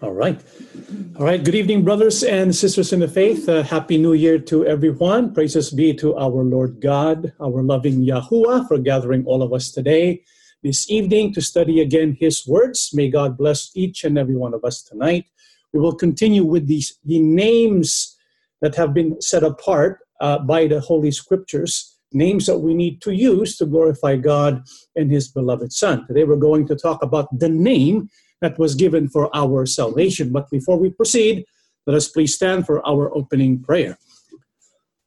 All right. All right. Good evening, brothers and sisters in the faith. Uh, Happy New Year to everyone. Praises be to our Lord God, our loving Yahuwah, for gathering all of us today, this evening, to study again His words. May God bless each and every one of us tonight. We will continue with these the names that have been set apart uh, by the Holy Scriptures, names that we need to use to glorify God and His beloved Son. Today, we're going to talk about the name that was given for our salvation. But before we proceed, let us please stand for our opening prayer.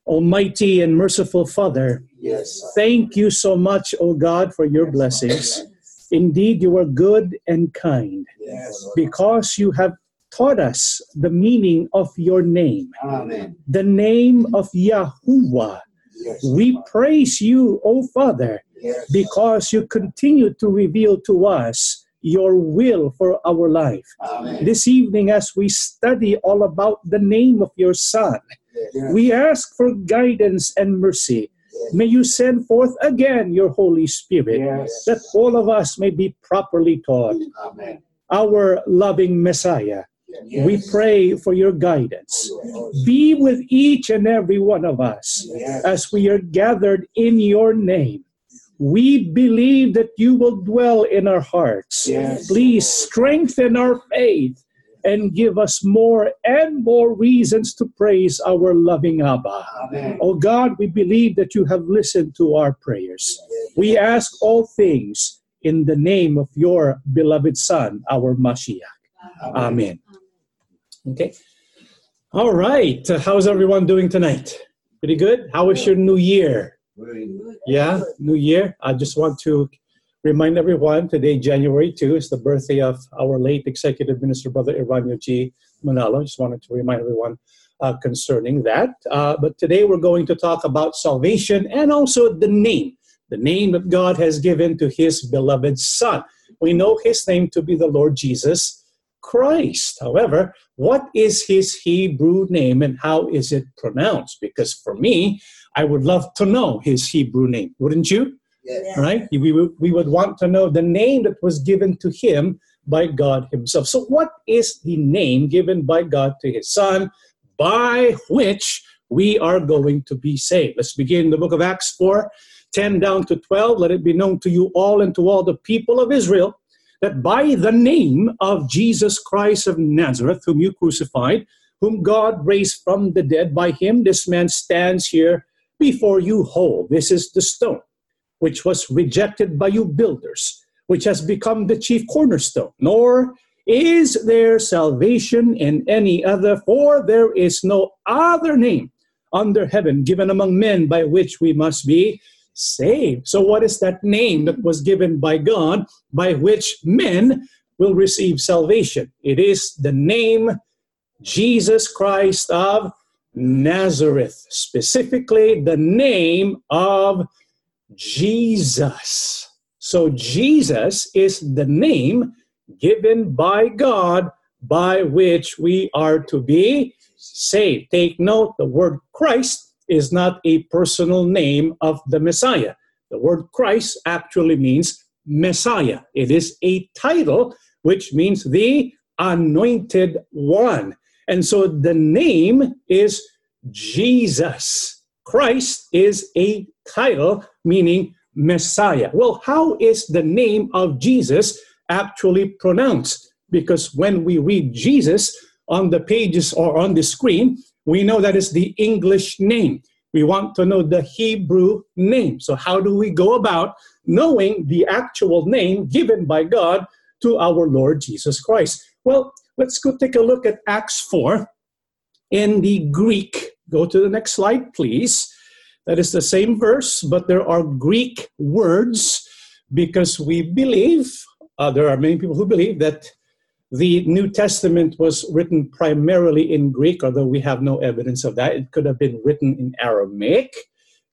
Almighty and merciful Father, Yes. thank you so much, O God, for your blessings. Indeed, you are good and kind Yes. because you have taught us the meaning of your name, Amen. the name of Yahuwah. Yes. We praise you, O Father, Yes. because you continue to reveal to us your will for our life. Amen. This evening, as we study all about the name of your Son, Yes. we ask for guidance and mercy. May you send forth again your Holy Spirit, Yes. that all of us may be properly taught. Amen. Our loving Messiah, Yes. we pray for your guidance. Be with each and every one of us Yes. as we are gathered in your name. We believe that you will dwell in our hearts. Yes. Please strengthen our faith and give us more and more reasons to praise our loving Abba. Amen. Oh God, we believe that you have listened to our prayers. We ask all things in the name of your beloved Son, our Mashiach. Amen. Okay. All right. How's everyone doing tonight? Pretty good? How was your new year? Yeah, new year. I just want to remind everyone today, January 2, is the birthday of our late executive minister, Brother Eraño G. Manalo. Just wanted to remind everyone uh, concerning that. Uh, but today we're going to talk about salvation and also the name, the name that God has given to his beloved Son. We know his name to be the Lord Jesus Christ. However, what is his Hebrew name and how is it pronounced? Because for me, I would love to know his Hebrew name, wouldn't you? Yes. Right? We would, we would want to know the name that was given to him by God himself. So, what is the name given by God to his Son by which we are going to be saved? Let's begin the book of Acts 4 10 down to 12. Let it be known to you all and to all the people of Israel that by the name of Jesus Christ of Nazareth, whom you crucified, whom God raised from the dead, by him this man stands here before you whole. This is the stone which was rejected by you builders, which has become the chief cornerstone. Nor is there salvation in any other, for there is no other name under heaven given among men by which we must be saved. So, what is that name that was given by God by which men will receive salvation? It is the name Jesus Christ of Nazareth, specifically the name of Jesus. So, Jesus is the name given by God by which we are to be saved. Take note the word Christ is not a personal name of the Messiah. The word Christ actually means Messiah, it is a title which means the anointed one. And so the name is Jesus. Christ is a title meaning Messiah. Well, how is the name of Jesus actually pronounced? Because when we read Jesus on the pages or on the screen, we know that is the English name. We want to know the Hebrew name. So, how do we go about knowing the actual name given by God to our Lord Jesus Christ? Well, let's go take a look at Acts 4 in the Greek. Go to the next slide, please. That is the same verse, but there are Greek words because we believe, uh, there are many people who believe that the New Testament was written primarily in Greek, although we have no evidence of that. It could have been written in Aramaic,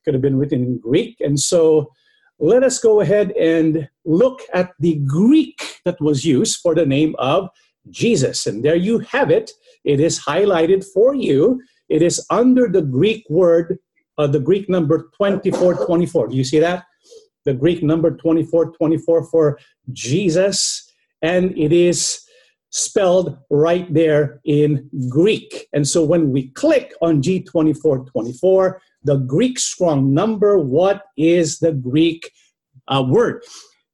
could have been written in Greek. And so let us go ahead and look at the Greek that was used for the name of Jesus. And there you have it. It is highlighted for you. It is under the Greek word, uh, the Greek number 2424. Do you see that? The Greek number 2424 for Jesus. And it is spelled right there in Greek. And so when we click on G2424, the Greek strong number, what is the Greek uh, word?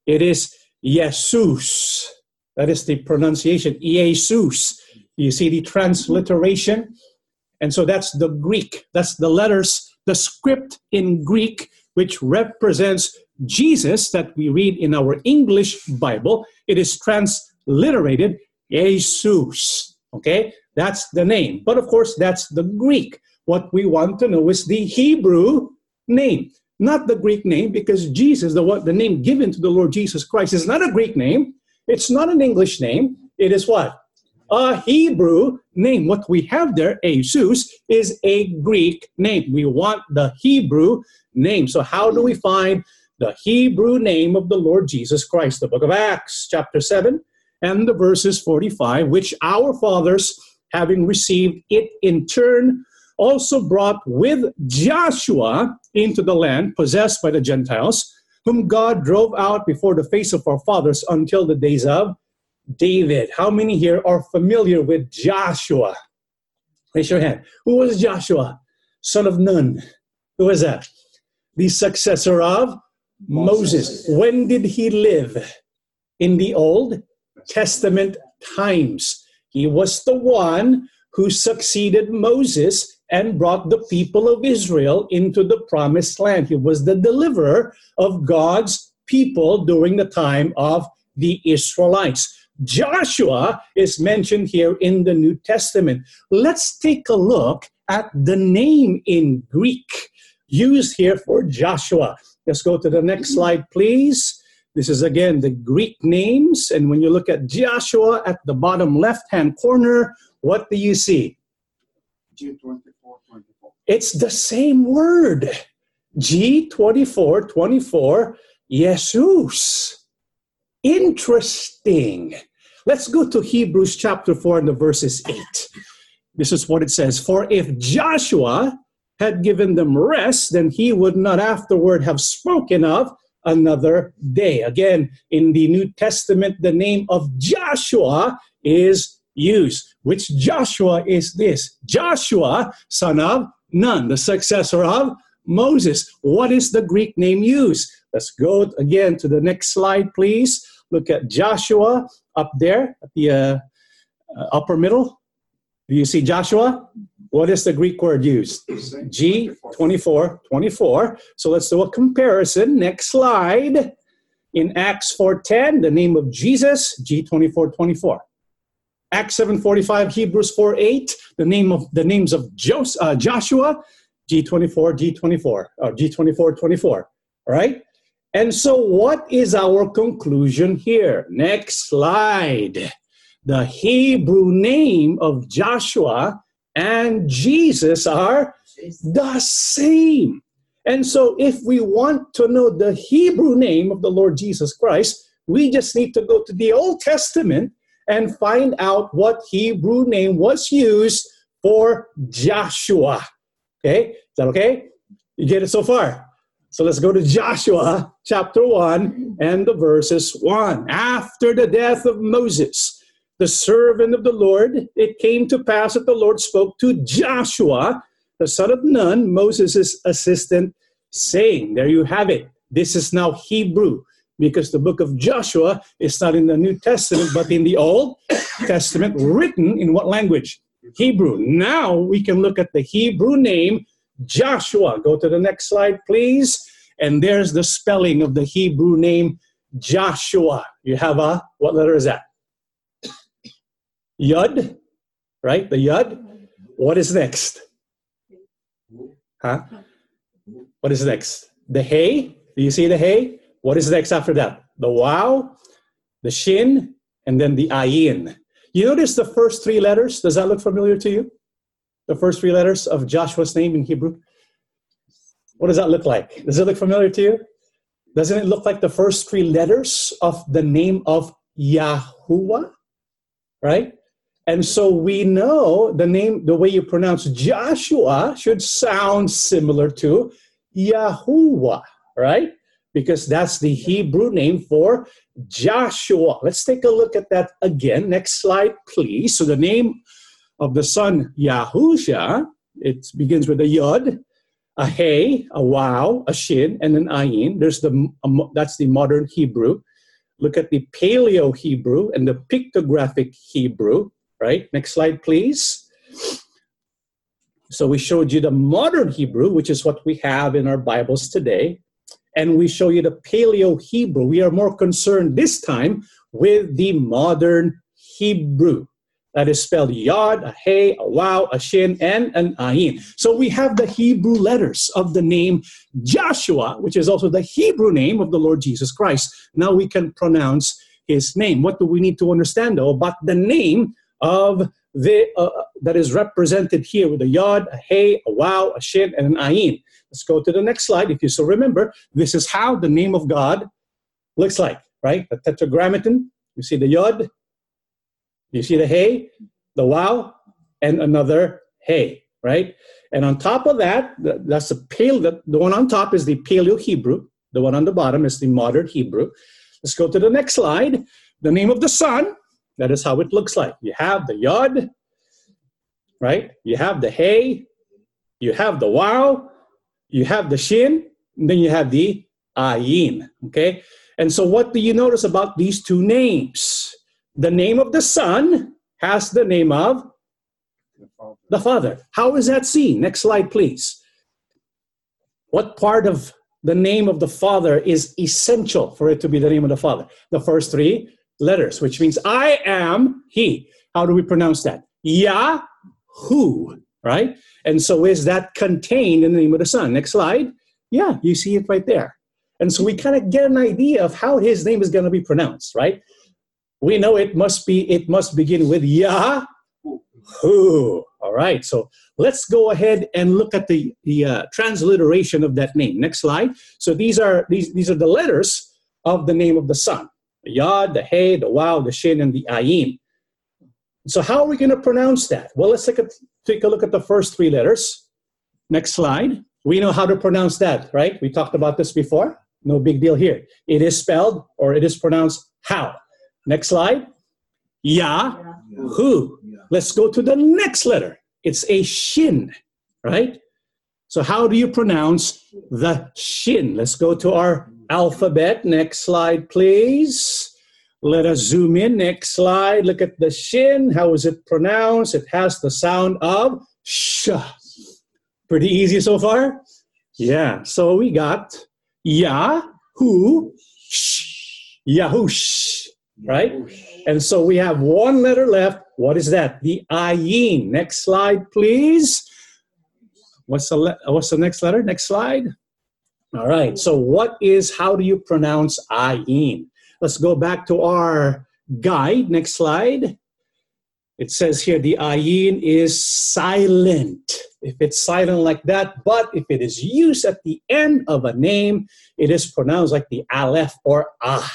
It is Jesus. That is the pronunciation, Jesus. You see the transliteration? And so that's the Greek. That's the letters, the script in Greek, which represents Jesus that we read in our English Bible. It is transliterated Jesus. Okay? That's the name. But of course, that's the Greek. What we want to know is the Hebrew name, not the Greek name, because Jesus, the, what, the name given to the Lord Jesus Christ, is not a Greek name. It's not an English name. It is what? A Hebrew name. What we have there, Jesus, is a Greek name. We want the Hebrew name. So, how do we find the Hebrew name of the Lord Jesus Christ? The book of Acts, chapter 7, and the verses 45, which our fathers, having received it in turn, also brought with Joshua into the land possessed by the Gentiles, whom God drove out before the face of our fathers until the days of David. How many here are familiar with Joshua? Raise your hand. Who was Joshua? Son of Nun. Who was that? The successor of Moses. Moses. When did he live? In the Old Testament times. He was the one who succeeded Moses and brought the people of Israel into the promised land. He was the deliverer of God's people during the time of the Israelites. Joshua is mentioned here in the New Testament. Let's take a look at the name in Greek used here for Joshua. Let's go to the next slide, please. This is again the Greek names. And when you look at Joshua at the bottom left hand corner, what do you see? G24, 24. It's the same word. G24, 24, Jesus. Interesting. Let's go to Hebrews chapter 4 and the verses 8. This is what it says For if Joshua had given them rest, then he would not afterward have spoken of another day. Again, in the New Testament, the name of Joshua is used. Which Joshua is this? Joshua, son of Nun, the successor of Moses. What is the Greek name used? Let's go again to the next slide, please. Look at Joshua up there at the uh, uh, upper middle. Do you see Joshua? What is the Greek word used? G 24, 24. So let's do a comparison. Next slide. In Acts 4.10, the name of Jesus, G 24, 24. Acts 7.45, Hebrews 4.8, the name of the names of Jos- uh, Joshua, G24, G24, or G24, 24. All right? And so, what is our conclusion here? Next slide. The Hebrew name of Joshua and Jesus are the same. And so, if we want to know the Hebrew name of the Lord Jesus Christ, we just need to go to the Old Testament and find out what Hebrew name was used for Joshua. Okay? Is that okay? You get it so far? So let's go to Joshua chapter 1 and the verses 1. After the death of Moses, the servant of the Lord, it came to pass that the Lord spoke to Joshua, the son of Nun, Moses' assistant, saying, There you have it. This is now Hebrew, because the book of Joshua is not in the New Testament, but in the Old Testament, written in what language? Hebrew. Now we can look at the Hebrew name Joshua. Go to the next slide, please. And there's the spelling of the Hebrew name Joshua. You have a, what letter is that? Yud, right? The Yud. What is next? Huh? What is next? The Hay. Do you see the Hay? What is next after that? The Wow, the Shin, and then the Ayin. You notice the first three letters? Does that look familiar to you? the first three letters of Joshua's name in Hebrew? What does that look like? Does it look familiar to you? Doesn't it look like the first three letters of the name of Yahuwah? Right? And so we know the name, the way you pronounce Joshua should sound similar to Yahuwah, right? Because that's the Hebrew name for Joshua. Let's take a look at that again. Next slide, please. So the name of the son Yahusha, it begins with a yod, a hey, a wow, a shin, and an ayin. There's the that's the modern Hebrew. Look at the Paleo Hebrew and the pictographic Hebrew. Right. Next slide, please. So we showed you the modern Hebrew, which is what we have in our Bibles today, and we show you the Paleo Hebrew. We are more concerned this time with the modern Hebrew. That is spelled Yod, a Hey, a Wow, a Shin, and an Ayin. So we have the Hebrew letters of the name Joshua, which is also the Hebrew name of the Lord Jesus Christ. Now we can pronounce his name. What do we need to understand though about the name of the uh, that is represented here with a Yod, a Hey, a Wow, a Shin, and an Ayin? Let's go to the next slide. If you still remember, this is how the name of God looks like, right? The tetragrammaton. You see the Yod, you see the hey, the wow, and another hey, right? And on top of that, that's the pale, the, the one on top is the Paleo Hebrew. The one on the bottom is the modern Hebrew. Let's go to the next slide. The name of the son, that is how it looks like. You have the yod, right? You have the hey, you have the wow, you have the shin, and then you have the ayin, okay? And so what do you notice about these two names? the name of the Son has the name of the Father. How is that seen? Next slide, please. What part of the name of the Father is essential for it to be the name of the Father? The first three letters, which means I am He. How do we pronounce that? Yahoo, right? And so is that contained in the name of the Son? Next slide. Yeah, you see it right there. And so we kind of get an idea of how his name is going to be pronounced, right? we know it must be it must begin with Yah. Who? All right. So let's go ahead and look at the the uh, transliteration of that name. Next slide. So these are these these are the letters of the name of the Son: the Yod, the Hey, the Wow, the Shin, and the Ayin. So how are we going to pronounce that? Well, let's take a take a look at the first three letters. Next slide. We know how to pronounce that, right? We talked about this before. No big deal here. It is spelled or it is pronounced how. Next slide. Ya, who. Let's go to the next letter. It's a shin, right? So how do you pronounce the shin? Let's go to our alphabet. Next slide, please. Let us zoom in. Next slide. Look at the shin. How is it pronounced? It has the sound of sh. Pretty easy so far? Yeah. So we got ya, who, sh, yahush right? And so we have one letter left. What is that? The ayin. Next slide, please. What's the what's the next letter? Next slide. All right. So what is how do you pronounce ayin? Let's go back to our guide. Next slide. It says here the ayin is silent. If it's silent like that, but if it is used at the end of a name, it is pronounced like the aleph or ah.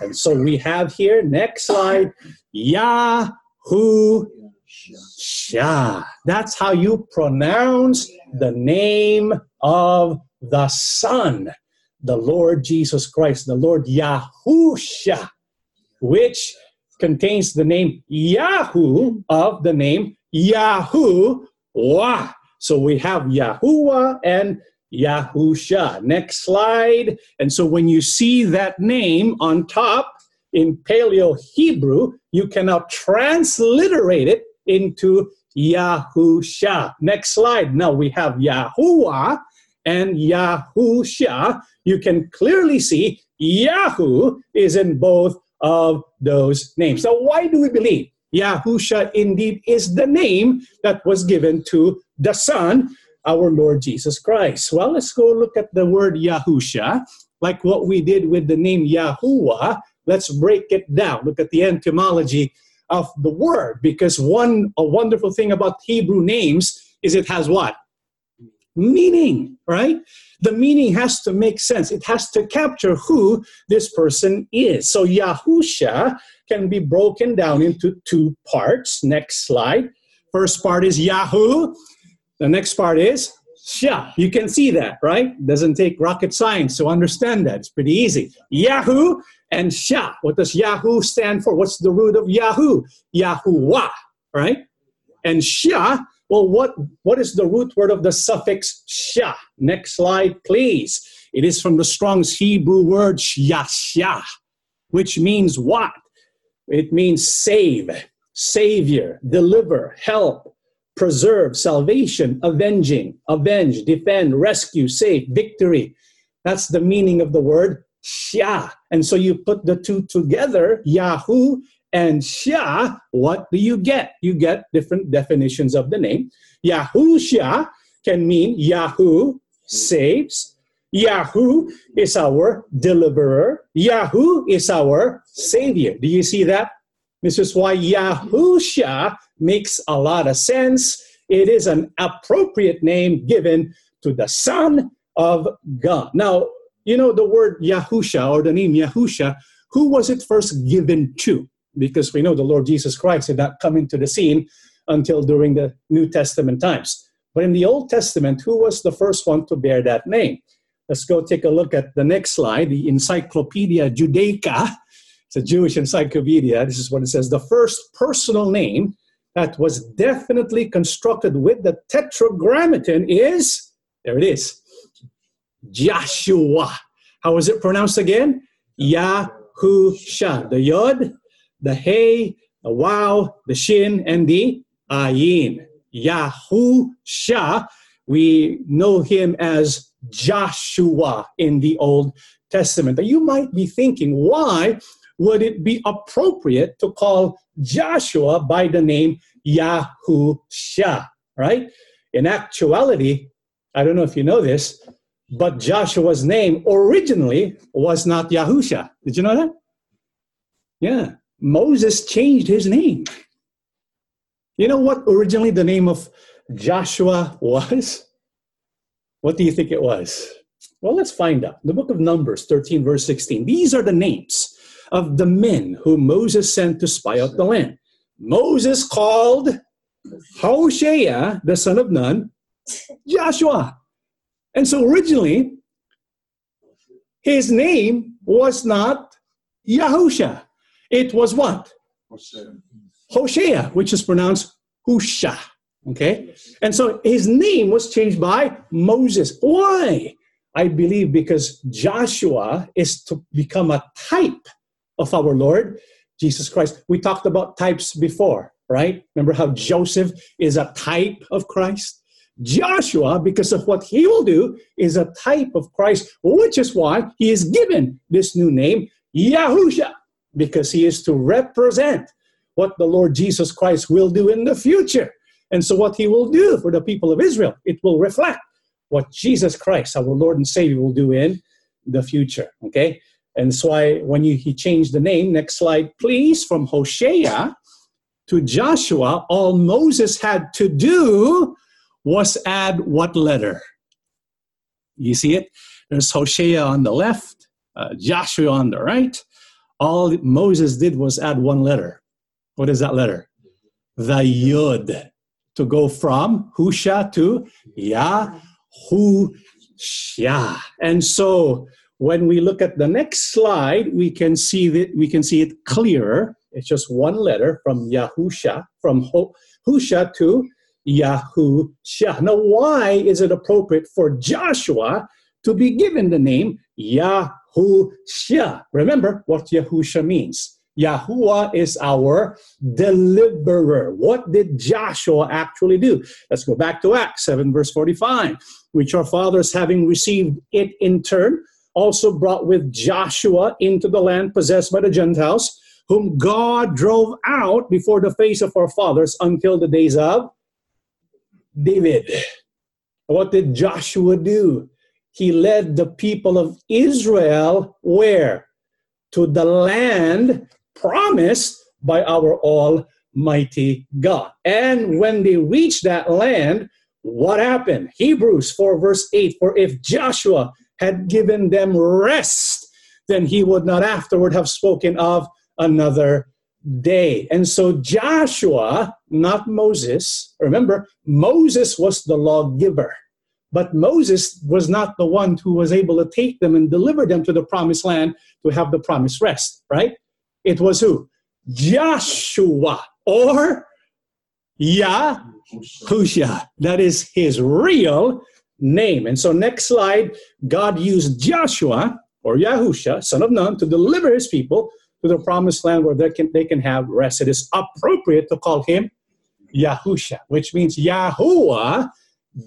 And so we have here, next slide, Yahoo Shah. That's how you pronounce the name of the Son, the Lord Jesus Christ, the Lord Yahusha, which contains the name Yahoo of the name Yahuwah. So we have Yahuwah and Yahusha. Next slide. And so when you see that name on top in Paleo Hebrew, you can now transliterate it into Yahusha. Next slide. Now we have Yahuwah and Yahusha. You can clearly see Yahoo is in both of those names. So why do we believe Yahusha indeed is the name that was given to the Son our Lord Jesus Christ. Well, let's go look at the word Yahusha. Like what we did with the name Yahuwah, let's break it down. Look at the etymology of the word, because one a wonderful thing about Hebrew names is it has what? Meaning, right? The meaning has to make sense. It has to capture who this person is. So Yahusha can be broken down into two parts. Next slide. First part is Yahoo, the next part is Sha. You can see that, right? Doesn't take rocket science to understand that. It's pretty easy. Yahoo and Sha. What does Yahoo stand for? What's the root of Yahoo? Yahuwah, right? And Sha, well, what, what is the root word of the suffix Sha? Next slide, please. It is from the Strong's Hebrew word Shasha, which means what? It means save, savior, deliver, help, preserve, salvation, avenging, avenge, defend, rescue, save, victory. That's the meaning of the word Sha. And so you put the two together, Yahoo and Sha, what do you get? You get different definitions of the name. Yahusha can mean Yahoo saves. Yahoo is our deliverer. Yahoo is our savior. Do you see that? This is why Yahusha makes a lot of sense. It is an appropriate name given to the Son of God. Now, you know the word Yahusha or the name Yahusha, who was it first given to? Because we know the Lord Jesus Christ did not come into the scene until during the New Testament times. But in the Old Testament, who was the first one to bear that name? Let's go take a look at the next slide, the Encyclopedia Judaica it's a Jewish encyclopedia. This is what it says. The first personal name that was definitely constructed with the tetragrammaton is, there it is, Joshua. How is it pronounced again? Yahusha. The Yod, the Hey, the Wow, the Shin, and the Ayin. Yahusha. We know him as Joshua in the Old Testament. But you might be thinking, why would it be appropriate to call Joshua by the name Yahusha, right? In actuality, I don't know if you know this, but Joshua's name originally was not Yahusha. Did you know that? Yeah. Moses changed his name. You know what originally the name of Joshua was? What do you think it was? Well, let's find out. The book of Numbers, 13, verse 16. These are the names of the men whom Moses sent to spy out the land. Moses called Hoshea, the son of Nun, Joshua. And so originally, his name was not Yahusha. It was what? Hoshea, which is pronounced Husha. Okay? And so his name was changed by Moses. Why? I believe because Joshua is to become a type of our Lord Jesus Christ. We talked about types before, right? Remember how Joseph is a type of Christ? Joshua, because of what he will do, is a type of Christ, which is why he is given this new name, Yahusha, because he is to represent what the Lord Jesus Christ will do in the future. And so, what he will do for the people of Israel, it will reflect what Jesus Christ, our Lord and Savior, will do in the future. Okay? And that's why when you, he changed the name, next slide, please, from Hosea to Joshua, all Moses had to do was add what letter? You see it? There's Hosea on the left, uh, Joshua on the right. All Moses did was add one letter. What is that letter? The Yud. To go from Husha to Yahusha. And so when we look at the next slide, we can see that we can see it clearer. It's just one letter from Yahusha, from Husha to Yahusha. Now, why is it appropriate for Joshua to be given the name Yahusha? Remember what Yahusha means. Yahuwah is our deliverer. What did Joshua actually do? Let's go back to Acts 7, verse 45, which our fathers, having received it in turn, also brought with Joshua into the land possessed by the Gentiles, whom God drove out before the face of our fathers until the days of David. What did Joshua do? He led the people of Israel where? To the land promised by our Almighty God. And when they reached that land, what happened? Hebrews 4, verse 8 For if Joshua had given them rest, then he would not afterward have spoken of another day. And so Joshua, not Moses, remember, Moses was the lawgiver, But Moses was not the one who was able to take them and deliver them to the promised land to have the promised rest, right? It was who? Joshua or Yahusha. That is his real name. And so, next slide, God used Joshua or Yahusha, son of Nun, to deliver his people to the promised land where they can, they can have rest. It is appropriate to call him Yahusha, which means Yahuwah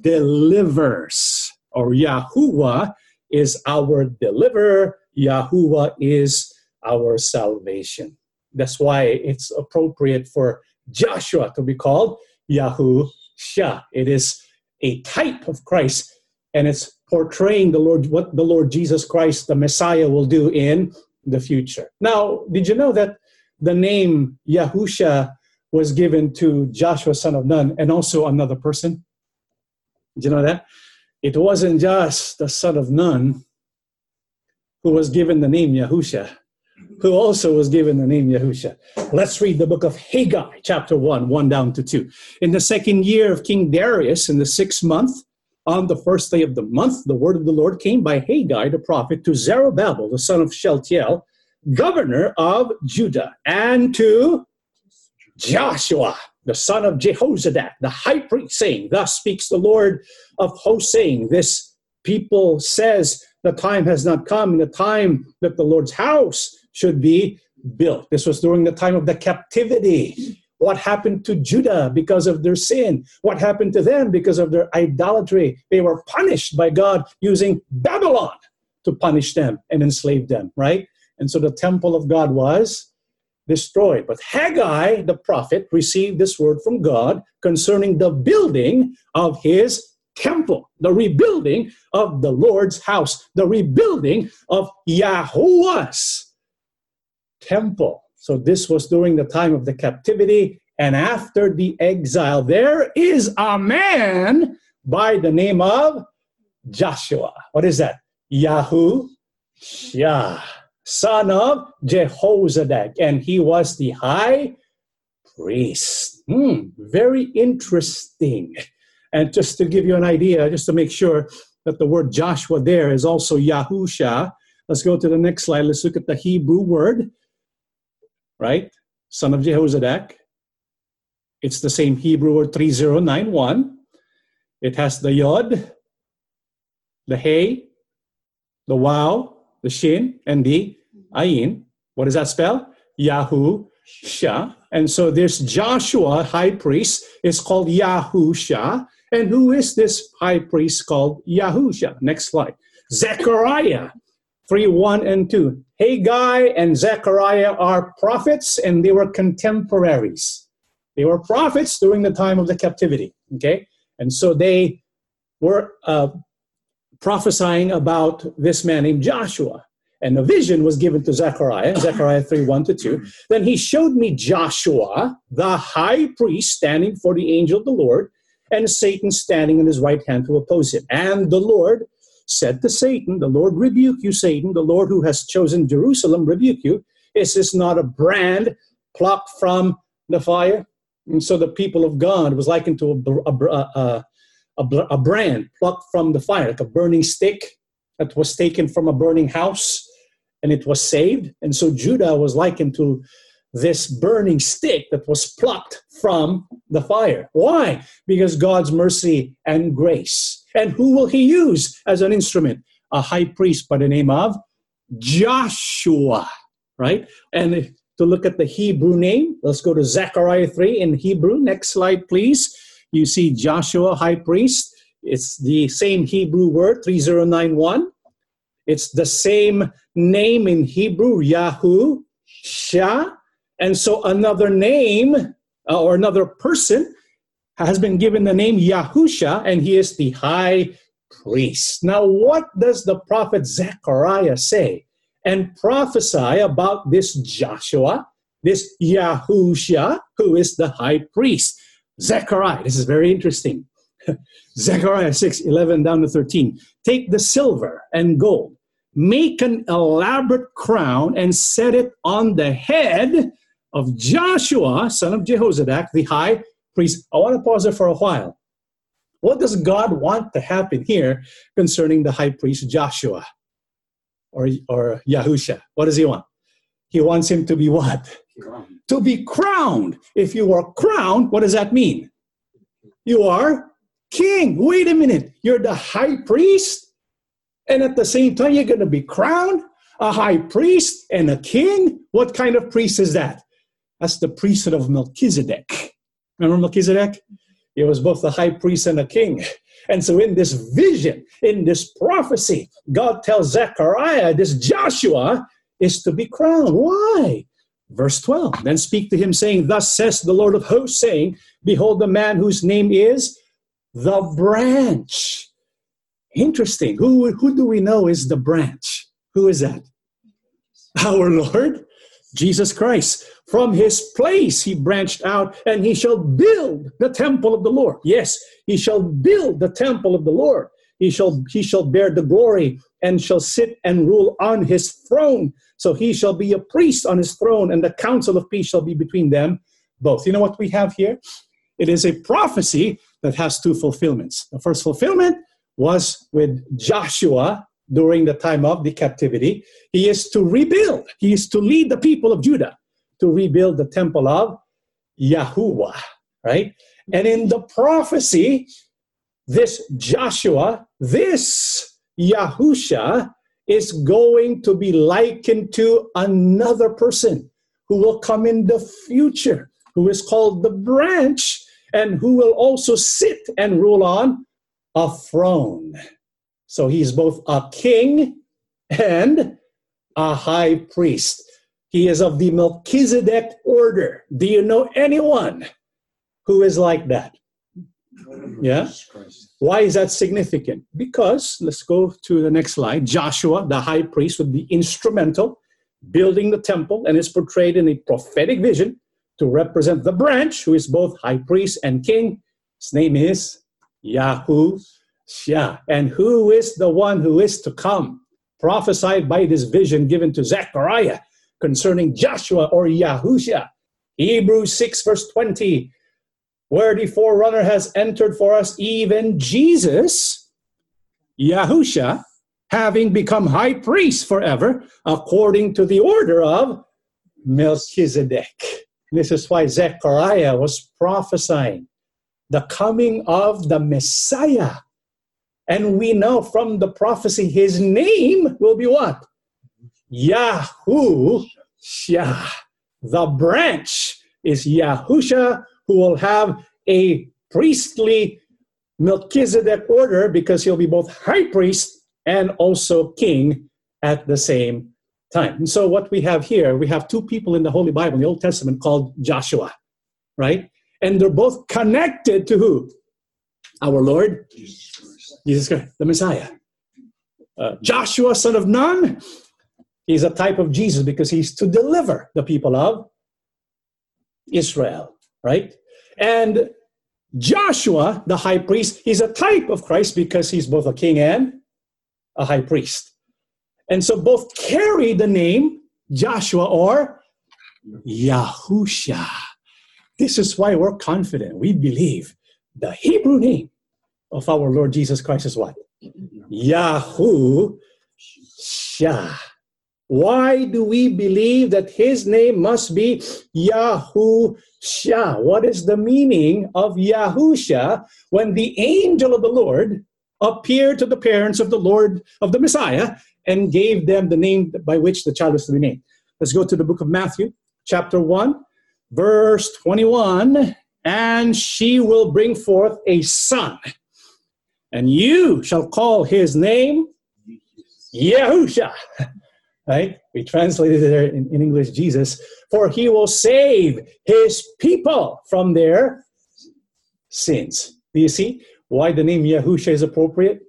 delivers, or Yahuwah is our deliverer. Yahuwah is our salvation. That's why it's appropriate for Joshua to be called Yahusha. It is a type of Christ, and it's portraying the Lord, what the Lord Jesus Christ, the Messiah, will do in the future. Now, did you know that the name Yahusha was given to Joshua, son of Nun, and also another person? Did you know that? It wasn't just the son of Nun who was given the name Yahusha, who also was given the name Yahusha. Let's read the book of Haggai, chapter 1, 1 down to 2. In the second year of King Darius, in the sixth month, on the first day of the month, the word of the Lord came by Haggai the prophet to Zerubbabel, the son of Shealtiel, governor of Judah, and to Joshua, the son of Jehozadak, the high priest, saying, Thus speaks the Lord of hosts, saying, This people says the time has not come, the time that the Lord's house should be built. This was during the time of the captivity. What happened to Judah because of their sin? What happened to them because of their idolatry? They were punished by God using Babylon to punish them and enslave them, right? And so the temple of God was destroyed. But Haggai, the prophet, received this word from God concerning the building of his temple, the rebuilding of the Lord's house, the rebuilding of Yahuwah's temple. So this was during the time of the captivity and after the exile. There is a man by the name of Joshua. What is that? Yahoo Shah son of Jehozadak, and he was the high priest. Hmm, very interesting. And just to give you an idea, just to make sure that the word Joshua there is also Yahusha, let's go to the next slide. Let's look at the Hebrew word, right? Son of Jehozadak. It's the same Hebrew word 3091. It has the Yod, the Hey, the Wow, the Shin, and the Ayin. What does that spell? Yahusha. And so this Joshua, high priest, is called Yahusha. And who is this high priest called Yahusha? Next slide. Zechariah 3 1 and 2. Haggai and Zechariah are prophets and they were contemporaries. They were prophets during the time of the captivity. Okay? And so they were uh, prophesying about this man named Joshua and a vision was given to Zechariah, Zechariah 3 1 to 2. Then he showed me Joshua, the high priest, standing for the angel of the Lord, and Satan standing in his right hand to oppose him. And the Lord said to Satan, The Lord rebuke you, Satan, the Lord who has chosen Jerusalem rebuke you. Is this not a brand plucked from the fire? And so the people of God was likened to a, a, a, a brand plucked from the fire, like a burning stick that was taken from a burning house and it was saved. And so Judah was likened to this burning stick that was plucked from the fire. Why? Because God's mercy and grace. And who will he use as an instrument? A high priest by the name of Joshua, right? And to look at the Hebrew name, let's go to Zechariah 3 in Hebrew. Next slide, please. You see Joshua, high priest. It's the same Hebrew word, 3091. It's the same name in Hebrew, Yahu, Shah. And so another name uh, or another person has been given the name Yahusha, and he is the high priest. Now, what does the prophet Zechariah say and prophesy about this Joshua, this Yahusha, who is the high priest? Zechariah, this is very interesting. Zechariah 6 11 down to 13. Take the silver and gold make an elaborate crown and set it on the head of Joshua, son of Jehozadak, the high priest. I want to pause there for a while. What does God want to happen here concerning the high priest Joshua or, or Yahusha? What does he want? He wants him to be what? To be crowned. If you are crowned, what does that mean? You are king. Wait a minute. You're the high priest, and at the same time, you're going to be crowned a high priest and a king. What kind of priest is that? That's the priesthood of Melchizedek. Remember Melchizedek? He was both the high priest and a king. And so, in this vision, in this prophecy, God tells Zechariah, this Joshua is to be crowned. Why? Verse 12 Then speak to him, saying, Thus says the Lord of hosts, saying, Behold, the man whose name is the branch. Interesting. Who, who do we know is the branch? Who is that? Our Lord Jesus Christ. From his place he branched out, and he shall build the temple of the Lord. Yes, he shall build the temple of the Lord. He shall he shall bear the glory and shall sit and rule on his throne. So he shall be a priest on his throne, and the counsel of peace shall be between them both. You know what we have here? It is a prophecy that has two fulfillments. The first fulfillment was with Joshua during the time of the captivity. He is to rebuild, he is to lead the people of Judah to rebuild the temple of Yahuwah, right? And in the prophecy, this Joshua, this Yahusha, is going to be likened to another person who will come in the future, who is called the branch, and who will also sit and rule on a throne. So he's both a king and a high priest. He is of the Melchizedek order. Do you know anyone who is like that? Yeah? Why is that significant? Because, let's go to the next slide. Joshua, the high priest, would be instrumental building the temple and is portrayed in a prophetic vision to represent the branch, who is both high priest and king. His name is Yahushua. And who is the one who is to come? Prophesied by this vision given to Zechariah concerning Joshua or Yahusha. Hebrews 6, verse 20, where the forerunner has entered for us, even Jesus, Yahusha, having become high priest forever, according to the order of Melchizedek. This is why Zechariah was prophesying the coming of the Messiah. And we know from the prophecy his name will be what? Yahusha. The branch is Yahusha, who will have a priestly Melchizedek order because he'll be both high priest and also king at the same time. And so, what we have here, we have two people in the Holy Bible, in the Old Testament, called Joshua, right? And they're both connected to who? Our Lord Jesus Christ, the Messiah. Uh, Joshua, son of Nun, he's a type of Jesus because he's to deliver the people of Israel, right? And Joshua, the high priest, he's a type of Christ because he's both a king and a high priest. And so both carry the name Joshua or Yahusha. This is why we're confident. We believe the Hebrew name of our Lord Jesus Christ is what? Yahusha. Why do we believe that his name must be Yahusha? What is the meaning of Yahusha when the angel of the Lord appeared to the parents of the Lord of the Messiah and gave them the name by which the child was to be named? Let's go to the book of Matthew, chapter 1, verse 21. And she will bring forth a son, and you shall call his name Yahusha right? We translated it there in, in English, Jesus, for he will save his people from their sins. Do you see why the name Yahusha is appropriate?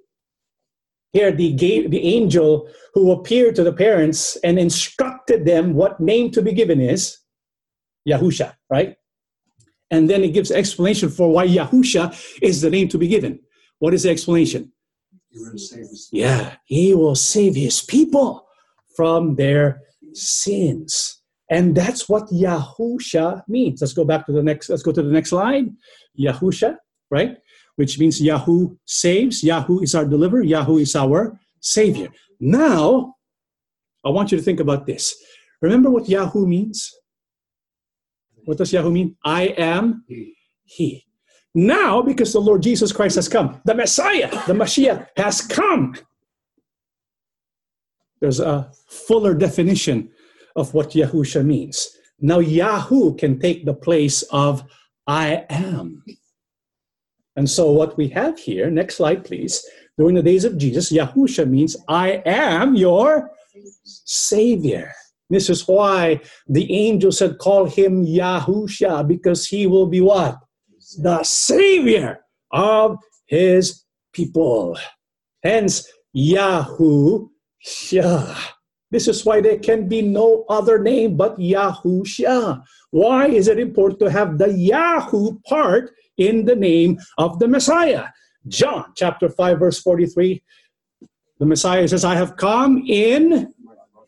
Here, the, the angel who appeared to the parents and instructed them what name to be given is Yahusha, right? And then it gives explanation for why Yahusha is the name to be given. What is the explanation? Yeah, he will save his people from their sins. And that's what Yahusha means. Let's go back to the next, let's go to the next slide. Yahusha, right? which means Yahoo saves. Yahoo is our deliverer. Yahoo is our savior. Now, I want you to think about this. Remember what Yahoo means? What does Yahoo mean? I am He. Now, because the Lord Jesus Christ has come, the Messiah, the Mashiach, has come. There's a fuller definition of what Yahusha means. Now, Yahoo can take the place of I am. And so, what we have here, next slide, please. During the days of Jesus, Yahusha means I am your Savior. This is why the angel said, Call him Yahusha, because he will be what? The Savior of his people. Hence, Yahusha. This is why there can be no other name but Yahusha. Why is it important to have the Yahoo part in the name of the Messiah? John chapter 5, verse 43. The Messiah says, I have come in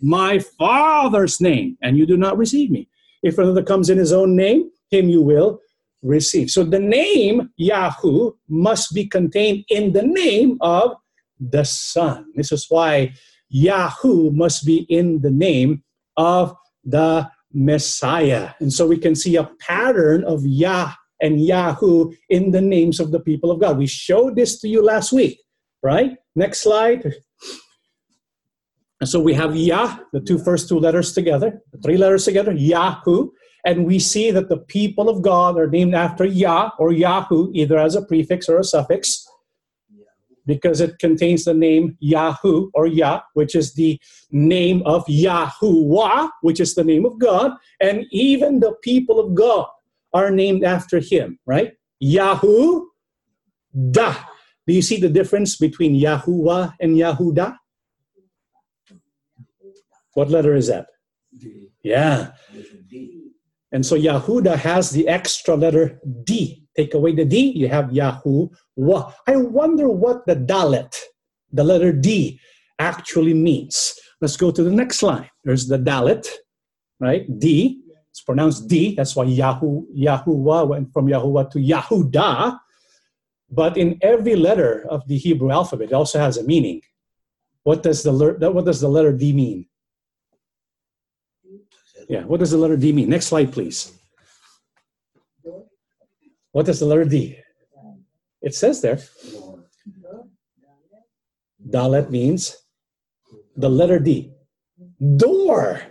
my Father's name, and you do not receive me. If another comes in his own name, him you will receive. So the name Yahoo must be contained in the name of the Son. This is why Yahoo must be in the name of the Messiah. And so we can see a pattern of Yah and Yahoo in the names of the people of God. We showed this to you last week, right? Next slide. And so we have Yah, the two first two letters together, the three letters together, Yahoo. And we see that the people of God are named after Yah or Yahoo, either as a prefix or a suffix, because it contains the name Yahoo or Yah, which is the name of Yahuwah, which is the name of God. And even the people of God are named after him, right? Yahoo, Da. Do you see the difference between Yahuwah and Yahudah? What letter is that? D. Yeah. And so Yahuda has the extra letter D. Take away the D, you have Yahuwah. I wonder what the Dalet, the letter D, actually means. Let's go to the next line. There's the Dalet, right? D. It's pronounced D. That's why Yahoo, Yahuwah went from Yahuwah to Yahuda. But in every letter of the Hebrew alphabet, it also has a meaning. What does the, what does the letter D mean? Yeah, what does the letter D mean? Next slide, please. What does the letter D? It says there. Dalet means the letter D. Door.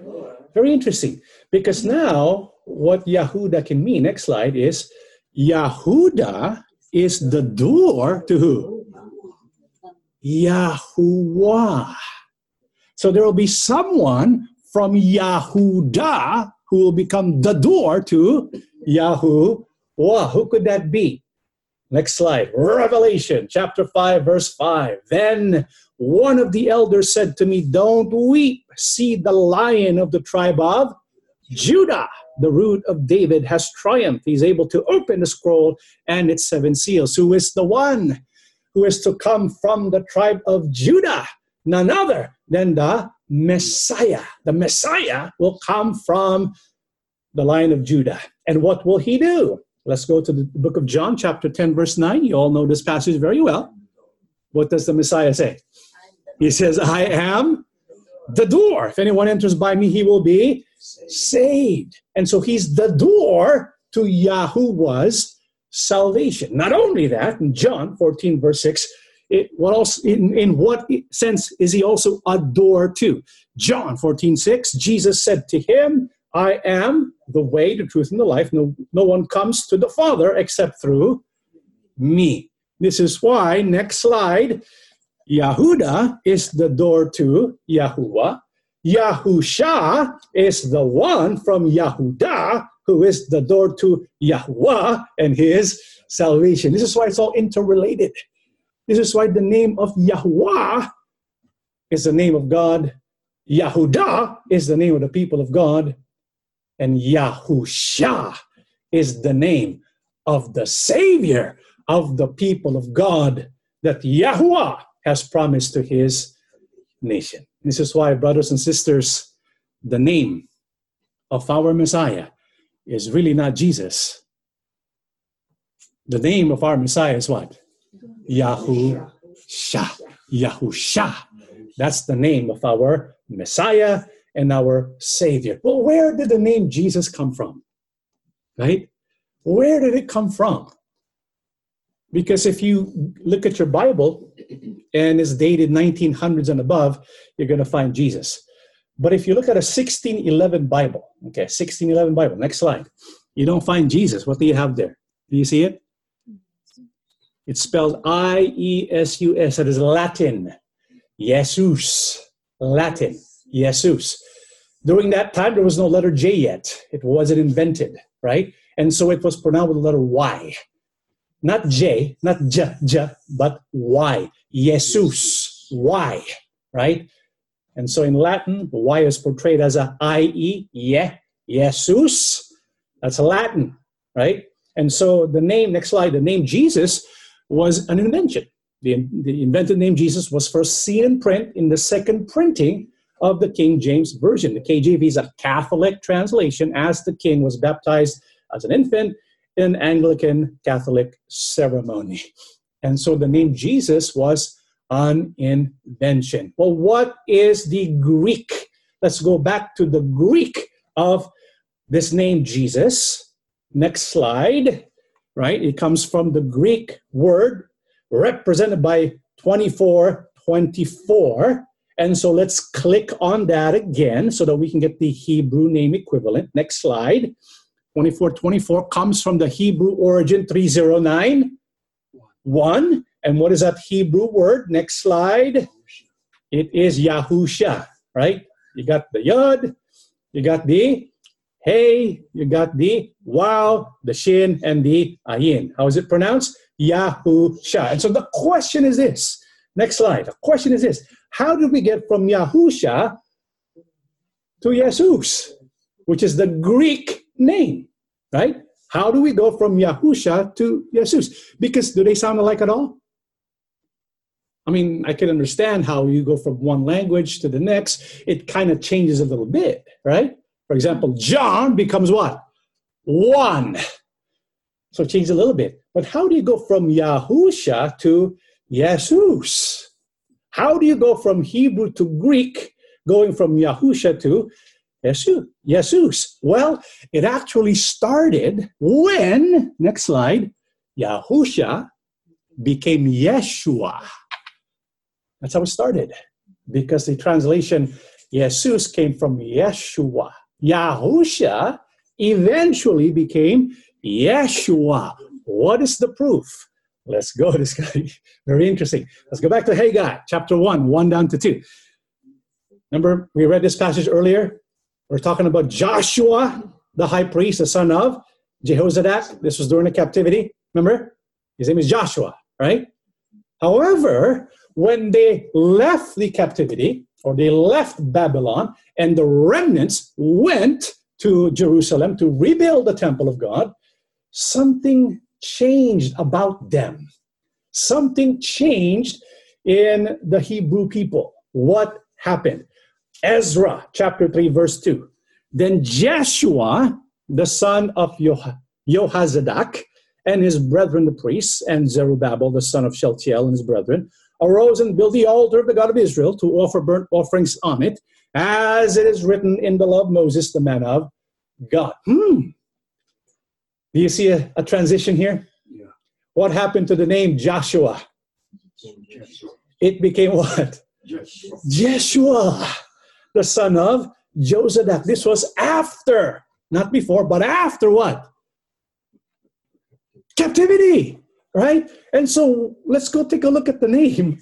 Very interesting. Because now what Yahuda can mean, next slide, is Yahuda is the door to who? Yahuwah. So there will be someone from Yahuda who will become the door to Yahuwah. Who could that be? Next slide. Revelation chapter 5, verse 5. Then one of the elders said to me, Don't weep. See, the lion of the tribe of Judah, the root of David, has triumphed. He's able to open the scroll and its seven seals. Who is the one who is to come from the tribe of Judah? None other than the Messiah. The Messiah will come from the line of Judah. And what will he do? Let's go to the book of John, chapter 10, verse 9. You all know this passage very well. What does the Messiah say? He says, I am the door. If anyone enters by me, he will be saved. And so he's the door to Yahuwah's salvation. Not only that, in John 14, verse 6, it, what else, in, in what sense is he also a door to? John 14, 6, Jesus said to him, I am the way, the truth, and the life. No, no one comes to the Father except through me. This is why, next slide, Yahuda is the door to Yahuwah. Yahusha is the one from Yahuda who is the door to Yahuwah and his salvation. This is why it's all interrelated. This is why the name of Yahweh is the name of God, Yahudah is the name of the people of God, and Yahusha is the name of the Savior of the people of God that Yahweh has promised to his nation. This is why, brothers and sisters, the name of our Messiah is really not Jesus. The name of our Messiah is what? Yahusha. Yahusha. That's the name of our Messiah and our Savior. Well, where did the name Jesus come from? Right? Where did it come from? Because if you look at your Bible and it's dated 1900s and above, you're going to find Jesus. But if you look at a 1611 Bible, okay, 1611 Bible, next slide, you don't find Jesus. What do you have there? Do you see it? It's spelled I E S U S. That is Latin. Jesus. Latin. Jesus. During that time, there was no letter J yet. It wasn't invented, right? And so it was pronounced with the letter Y. Not J, not J, J, but Y. Jesus. Y, right? And so in Latin, the Y is portrayed as a I-E, yeah, Jesus. That's Latin, right? And so the name, next slide, the name Jesus was an invention. The, the invented name Jesus was first seen in print in the second printing of the King James Version. The KJV is a Catholic translation as the king was baptized as an infant in Anglican Catholic ceremony. And so the name Jesus was an invention. Well, what is the Greek? Let's go back to the Greek of this name Jesus. Next slide, right? It comes from the Greek word represented by 2424. And so let's click on that again so that we can get the Hebrew name equivalent. Next slide. 2424 comes from the Hebrew origin 309. One. And what is that Hebrew word? Next slide. It is Yahusha, right? You got the Yod, you got the Hey, you got the Wow, the Shin, and the Ayin. How is it pronounced? Yahusha. And so the question is this. Next slide. The question is this. How did we get from Yahusha to Jesus, which is the Greek name, right? How do we go from Yahusha to Jesus? Because do they sound alike at all? I mean, I can understand how you go from one language to the next. It kind of changes a little bit, right? For example, John becomes what? Juan. So change a little bit. But how do you go from Yahusha to Jesus? How do you go from Hebrew to Greek, going from Yahusha to Jesus? Well, it actually started when, next slide, Yahusha became Yeshua. That's how it started. Because the translation Jesus came from Yeshua. Yahusha eventually became Yeshua. What is the proof? Let's go. This guy very interesting. Let's go back to Haggai, chapter 1, 1 down to 2. Remember, we read this passage earlier. We're talking about Joshua, the high priest, the son of Jehozadak. This was during the captivity. Remember? His name is Joshua, right? However, when they left the captivity, or they left Babylon, and the remnants went to Jerusalem to rebuild the temple of God, something changed about them. Something changed in the Hebrew people. What happened? Ezra chapter 3, verse 2. Then Jeshua, the son of Jehozadak, and his brethren the priests, and Zerubbabel, the son of Shealtiel, and his brethren, arose and built the altar of the God of Israel to offer burnt offerings on it, as it is written in the law of Moses, the man of God. Hmm. Do you see a, a transition here? Yeah. What happened to the name Joshua? It became what? Joshua. Jeshua, the son of Josadak. This was after, not before, but after what? Captivity right? And so let's go take a look at the name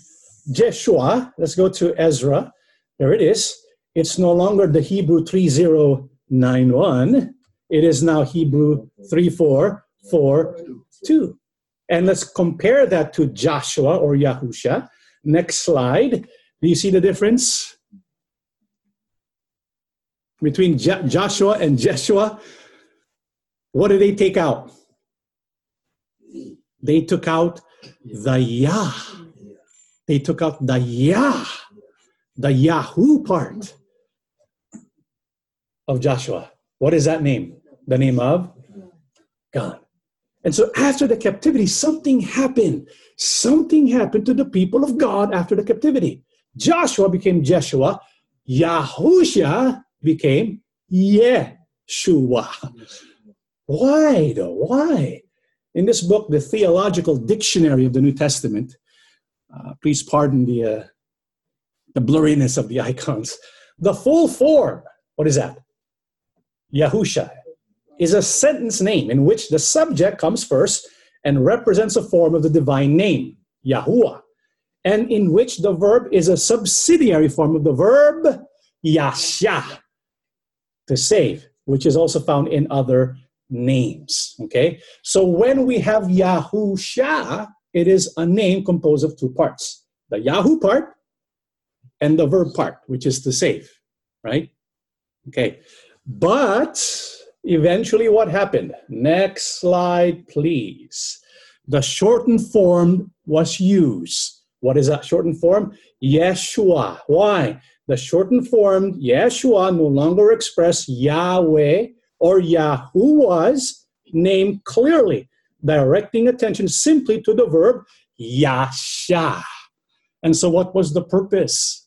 Jeshua. Let's go to Ezra. There it is. It's no longer the Hebrew 3091. It is now Hebrew 3442. And let's compare that to Joshua or Yahusha. Next slide. Do you see the difference between Je- Joshua and Jeshua? What did they take out? They took out the Yah. They took out the Yah, the Yahoo part of Joshua. What is that name? The name of God. And so after the captivity, something happened. Something happened to the people of God after the captivity. Joshua became Jeshua. Yahusha became Yeshua. Why though? Why? In this book, the Theological Dictionary of the New Testament, uh, please pardon the, uh, the blurriness of the icons. The full form, what is that? Yahusha is a sentence name in which the subject comes first and represents a form of the divine name, Yahuwah, and in which the verb is a subsidiary form of the verb Yasha, to save, which is also found in other names. Okay, so when we have Yahusha, it is a name composed of two parts the Yahoo part and the verb part, which is to save, right? Okay, but eventually what happened? Next slide, please. The shortened form was used. What is that shortened form? Yeshua. Why? The shortened form Yeshua no longer express Yahweh or Yahuwah's name clearly, directing attention simply to the verb Yasha. And so, what was the purpose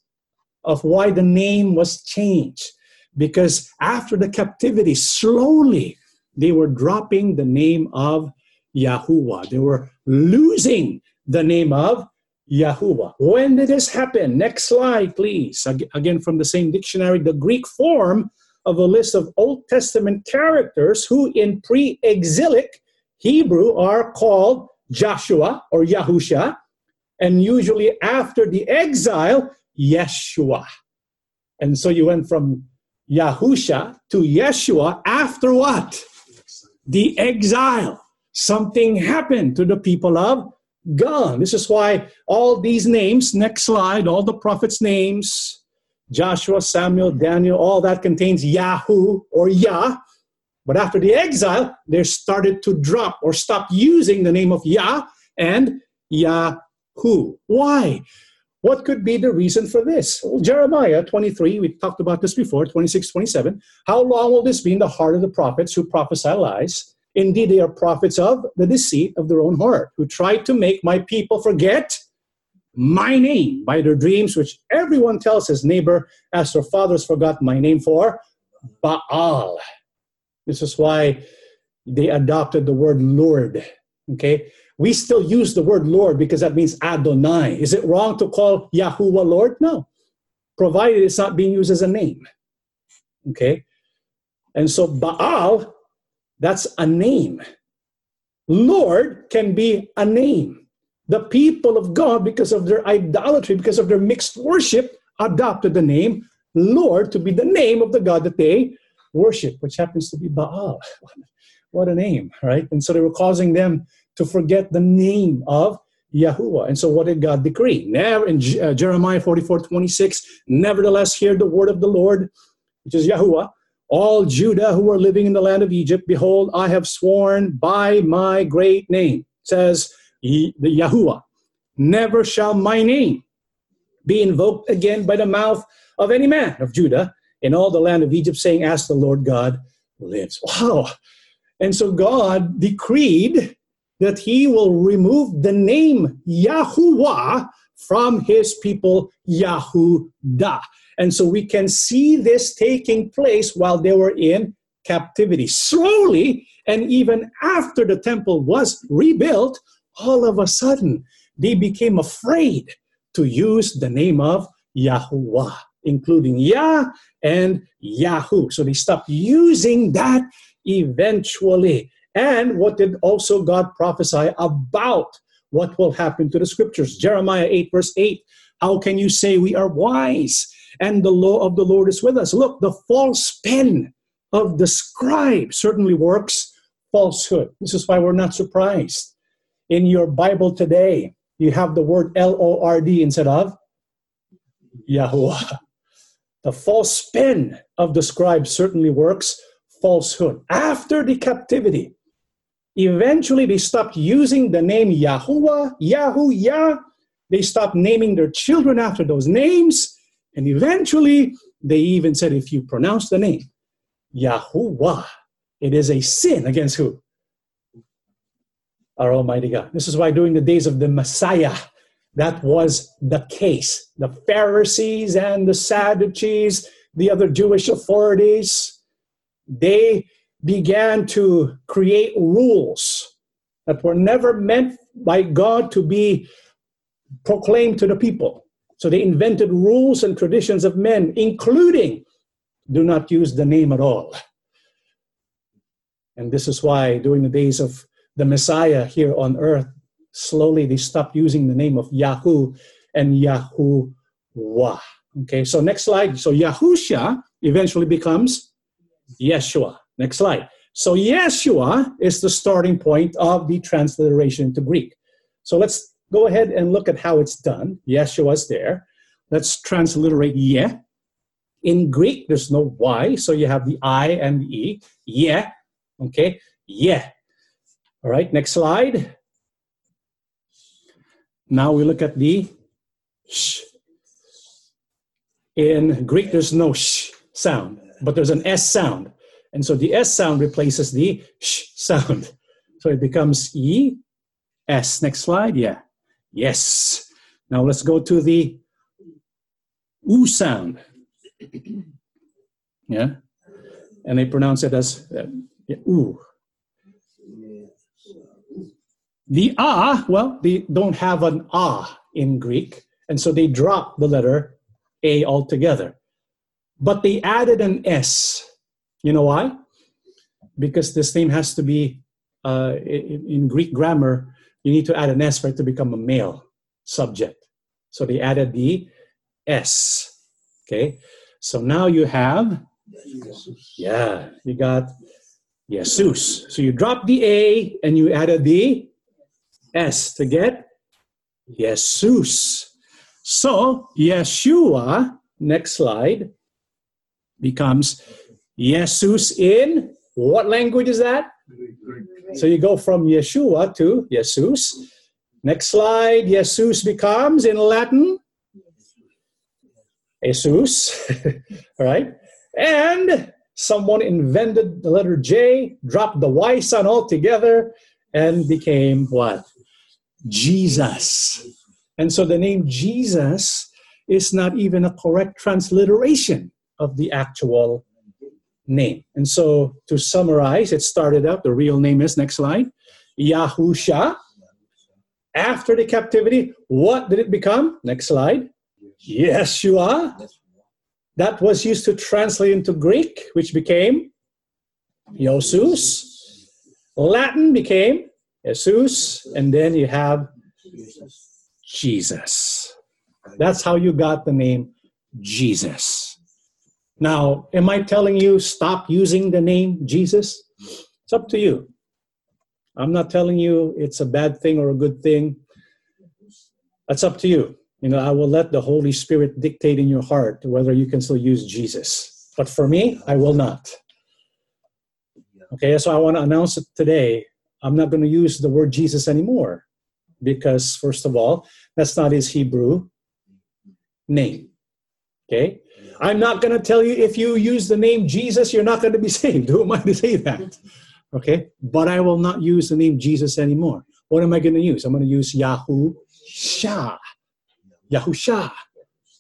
of why the name was changed? Because after the captivity, slowly they were dropping the name of Yahuwah. They were losing the name of Yahuwah. When did this happen? Next slide, please. Again, from the same dictionary, the Greek form of a list of Old Testament characters who in pre exilic Hebrew are called Joshua or Yahusha, and usually after the exile, Yeshua. And so you went from Yahusha to Yeshua after what? The exile. Something happened to the people of God. This is why all these names, next slide, all the prophets' names, Joshua, Samuel, Daniel, all that contains Yahoo or Yah. But after the exile, they started to drop or stop using the name of Yah and Yahoo. Why? What could be the reason for this? Well, Jeremiah 23, we talked about this before, 26, 27. How long will this be in the heart of the prophets who prophesy lies? Indeed, they are prophets of the deceit of their own heart, who try to make my people forget my name by their dreams, which everyone tells his neighbor, as their fathers forgot my name for Baal. This is why they adopted the word Lord. Okay? We still use the word Lord because that means Adonai. Is it wrong to call Yahuwah Lord? No. Provided it's not being used as a name. Okay? And so Baal, that's a name. Lord can be a name the people of God, because of their idolatry, because of their mixed worship, adopted the name Lord to be the name of the God that they worship, which happens to be Baal. what a name, right? And so they were causing them to forget the name of Yahuwah. And so what did God decree? Never in uh, Jeremiah 44 26, nevertheless, hear the word of the Lord, which is Yahuwah. All Judah who are living in the land of Egypt, behold, I have sworn by my great name, says the Yahuwah. Never shall my name be invoked again by the mouth of any man of Judah in all the land of Egypt, saying, As the Lord God lives. Wow. And so God decreed that he will remove the name Yahuwah from his people Yahudah. And so we can see this taking place while they were in captivity. Slowly, and even after the temple was rebuilt, all of a sudden they became afraid to use the name of Yahuwah, including Yah and Yahoo. So they stopped using that eventually. And what did also God prophesy about what will happen to the scriptures? Jeremiah 8, verse 8 How can you say we are wise and the law of the Lord is with us? Look, the false pen of the scribe certainly works falsehood. This is why we're not surprised in your Bible today, you have the word L O R D instead of Yahuwah. The false spin of the scribe certainly works falsehood. After the captivity, eventually they stopped using the name Yahuwah, Yahu, Yah. They stopped naming their children after those names. And eventually they even said, if you pronounce the name Yahuwah, it is a sin against who? our Almighty God. This is why during the days of the Messiah, that was the case. The Pharisees and the Sadducees, the other Jewish authorities, they began to create rules that were never meant by God to be proclaimed to the people. So they invented rules and traditions of men, including do not use the name at all. And this is why during the days of the Messiah here on earth, slowly they stopped using the name of Yahoo and Yahuwah. Okay, so next slide. So Yahusha eventually becomes Yeshua. Next slide. So Yeshua is the starting point of the transliteration into Greek. So let's go ahead and look at how it's done. Yeshua's there. Let's transliterate Ye. In Greek, there's no Y, so you have the I and the E. Ye. Okay, Ye. All right, next slide. Now we look at the sh. In Greek, there's no sh sound, but there's an S sound. And so the S sound replaces the sh sound. So it becomes E, S. Next slide. Yeah. Yes. Now let's go to the U sound. Yeah. And they pronounce it as uh, yeah. The ah, well, they don't have an ah in Greek, and so they drop the letter a altogether. But they added an s. You know why? Because this name has to be uh, in, in Greek grammar. You need to add an s for it to become a male subject. So they added the s. Okay. So now you have, yeah, you got Jesus. So you drop the A and you added the S to get Jesus. So Yeshua, next slide, becomes Jesus in what language is that? So you go from Yeshua to Jesus. Next slide, Jesus becomes in Latin Jesus. All right. And someone invented the letter J, dropped the Y sound altogether, and became what? Jesus. And so the name Jesus is not even a correct transliteration of the actual name. And so to summarize, it started out, the real name is, next slide, Yahusha. After the captivity, what did it become? Next slide. Yeshua. That was used to translate into Greek, which became Iosus. Latin became Jesus, and then you have Jesus. That's how you got the name Jesus. Now, am I telling you stop using the name Jesus? It's up to you. I'm not telling you it's a bad thing or a good thing. That's up to you. You know, I will let the Holy Spirit dictate in your heart whether you can still use Jesus. But for me, I will not. Okay, so I want to announce it today. I'm not going to use the word Jesus anymore because, first of all, that's not his Hebrew name. Okay? I'm not going to tell you if you use the name Jesus, you're not going to be saved. Who am I to say that? Okay? But I will not use the name Jesus anymore. What am I going to use? I'm going to use Yahoo Shah. Yahusha.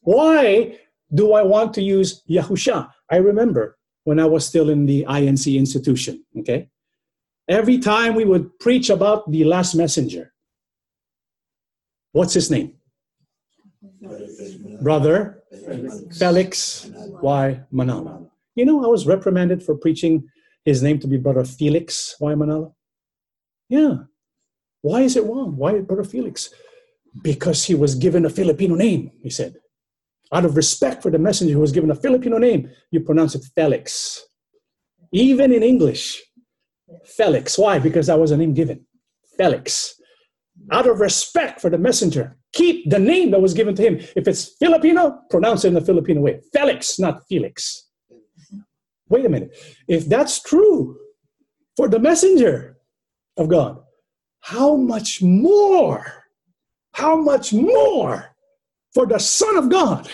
Why do I want to use Yahusha? I remember when I was still in the INC institution, okay? Every time we would preach about the last messenger, what's his name? Brother Felix Y. Manalo. You know, I was reprimanded for preaching his name to be Brother Felix Y. Manalo. Yeah. Why is it wrong? Why Brother Felix? because he was given a Filipino name, he said. Out of respect for the messenger who was given a Filipino name, you pronounce it Felix. Even in English, Felix. Why? Because that was a name given. Felix. Out of respect for the messenger, keep the name that was given to him. If it's Filipino, pronounce it in the Filipino way. Felix, not Felix. Wait a minute. If that's true for the messenger of God, how much more how much more for the Son of God?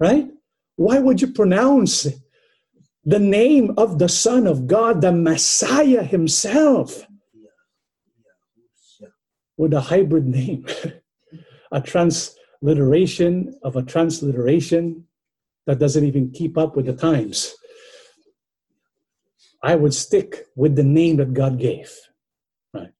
Right? Why would you pronounce the name of the Son of God, the Messiah Himself? with a hybrid name, a transliteration of a transliteration that doesn't even keep up with the times. I would stick with the name that God gave. Right.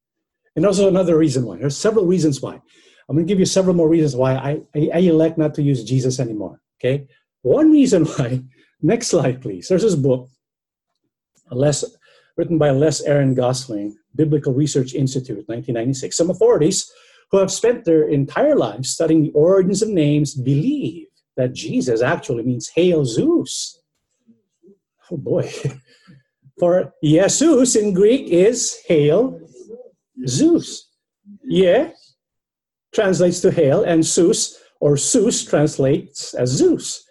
And also another reason why. There's several reasons why. I'm going to give you several more reasons why I, I, I elect not to use Jesus anymore. Okay. One reason why, next slide, please. There's this book, Les, written by Les Aaron Gosling, Biblical Research Institute, 1996. Some authorities who have spent their entire lives studying the origins of names believe that Jesus actually means Hail Zeus. Oh boy. For Jesus in Greek is Hail Zeus. Yeah translates to hail, and Zeus or Zeus translates as Zeus.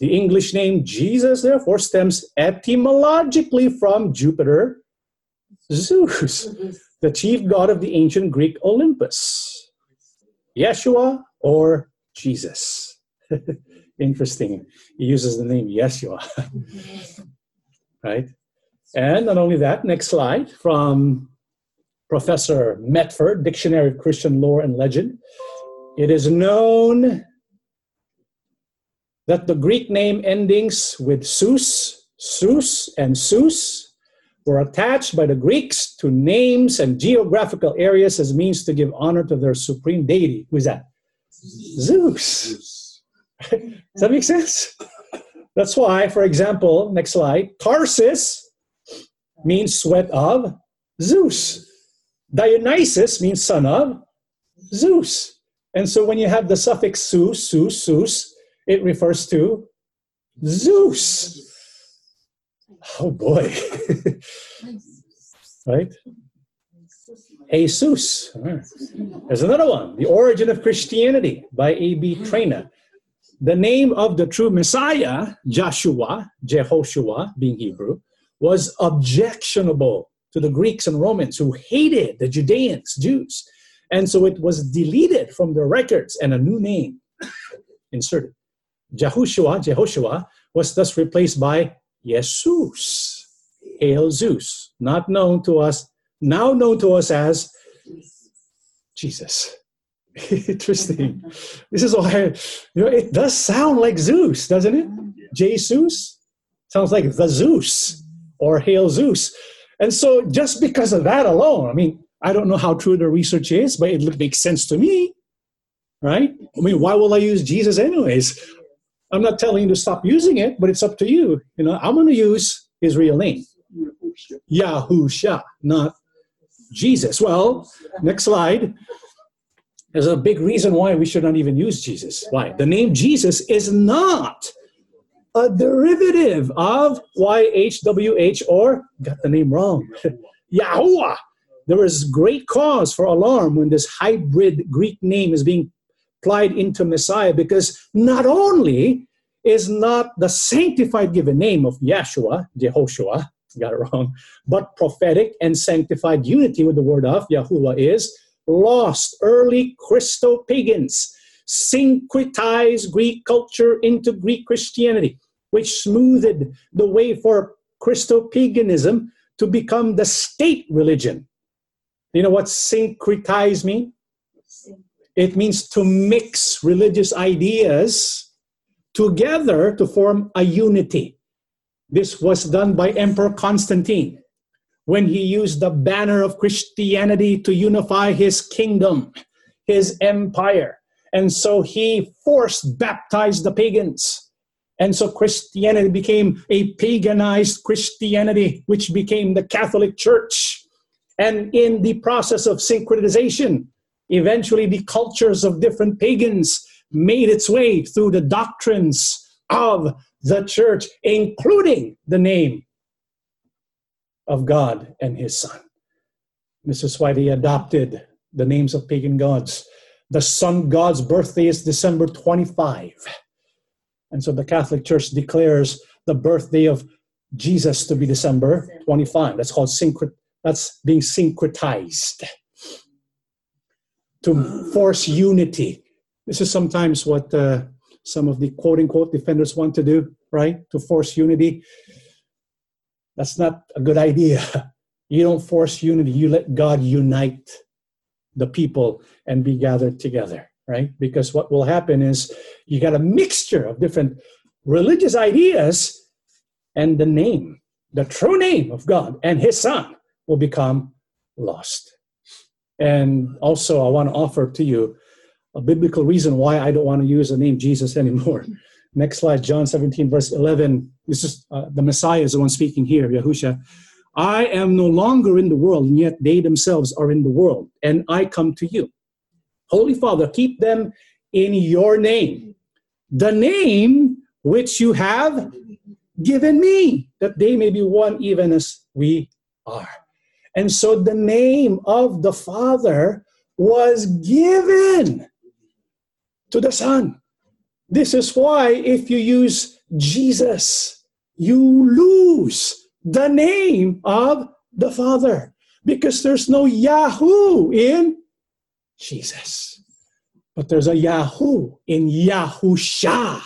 The English name Jesus, therefore, stems etymologically from Jupiter, Zeus, the chief god of the ancient Greek Olympus. Yeshua or Jesus. Interesting. He uses the name Yeshua. right? And not only that, next slide from Professor Metford, Dictionary of Christian Lore and Legend. It is known that the Greek name endings with Zeus, Zeus, and Zeus were attached by the Greeks to names and geographical areas as means to give honor to their supreme deity. Who is that? Zeus. Does that make sense? That's why, for example, next slide, Tarsus means sweat of Zeus. Dionysus means son of Zeus. And so when you have the suffix Zeus, Zeus, Zeus, it refers to Zeus. Oh boy. right? Jesus. There's another one. The Origin of Christianity by A.B. Traina. The name of the true Messiah, Joshua, Jehoshua, being Hebrew, was objectionable to the Greeks and Romans who hated the Judeans, Jews. And so it was deleted from their records and a new name inserted. Jehoshua, Jehoshua was thus replaced by Jesus, Hail Zeus, not known to us, now known to us as Jesus. Interesting. This is why you know it does sound like Zeus, doesn't it? Jesus sounds like the Zeus or Hail Zeus. And so, just because of that alone, I mean, I don't know how true the research is, but it makes sense to me, right? I mean, why will I use Jesus anyways? I'm not telling you to stop using it, but it's up to you. You know, I'm going to use his real name, Yahusha, not Jesus. Well, next slide. There's a big reason why we should not even use Jesus. Why? The name Jesus is not a derivative of YHWH or, got the name wrong, Yahuwah. There is great cause for alarm when this hybrid Greek name is being applied into Messiah because not only is not the sanctified given name of Yeshua, Jehoshua, got it wrong, but prophetic and sanctified unity with the word of Yahuwah is lost. Early Christo pagans syncretized Greek culture into Greek Christianity which smoothed the way for Christopaganism to become the state religion. You know what syncretize mean? It means to mix religious ideas together to form a unity. This was done by Emperor Constantine when he used the banner of Christianity to unify his kingdom, his empire. And so he forced baptized the pagans and so Christianity became a paganized Christianity, which became the Catholic Church. And in the process of syncretization, eventually the cultures of different pagans made its way through the doctrines of the church, including the name of God and his son. This is why they adopted the names of pagan gods. The sun god's birthday is December 25. And so the Catholic Church declares the birthday of Jesus to be December 25. That's called syncret. That's being syncretized to force unity. This is sometimes what uh, some of the quote unquote defenders want to do, right? To force unity. That's not a good idea. You don't force unity, you let God unite the people and be gathered together, right? Because what will happen is you got a mixture of different religious ideas, and the name, the true name of God and His Son will become lost. And also, I want to offer to you a biblical reason why I don't want to use the name Jesus anymore. Next slide, John 17, verse 11. This is uh, the Messiah is the one speaking here, Yahusha. I am no longer in the world, and yet they themselves are in the world, and I come to you. Holy Father, keep them in your name, the name which you have given me, that they may be one even as we are. And so the name of the Father was given to the Son. This is why if you use Jesus, you lose the name of the Father because there's no Yahoo in Jesus. But there's a Yahoo in Yahusha.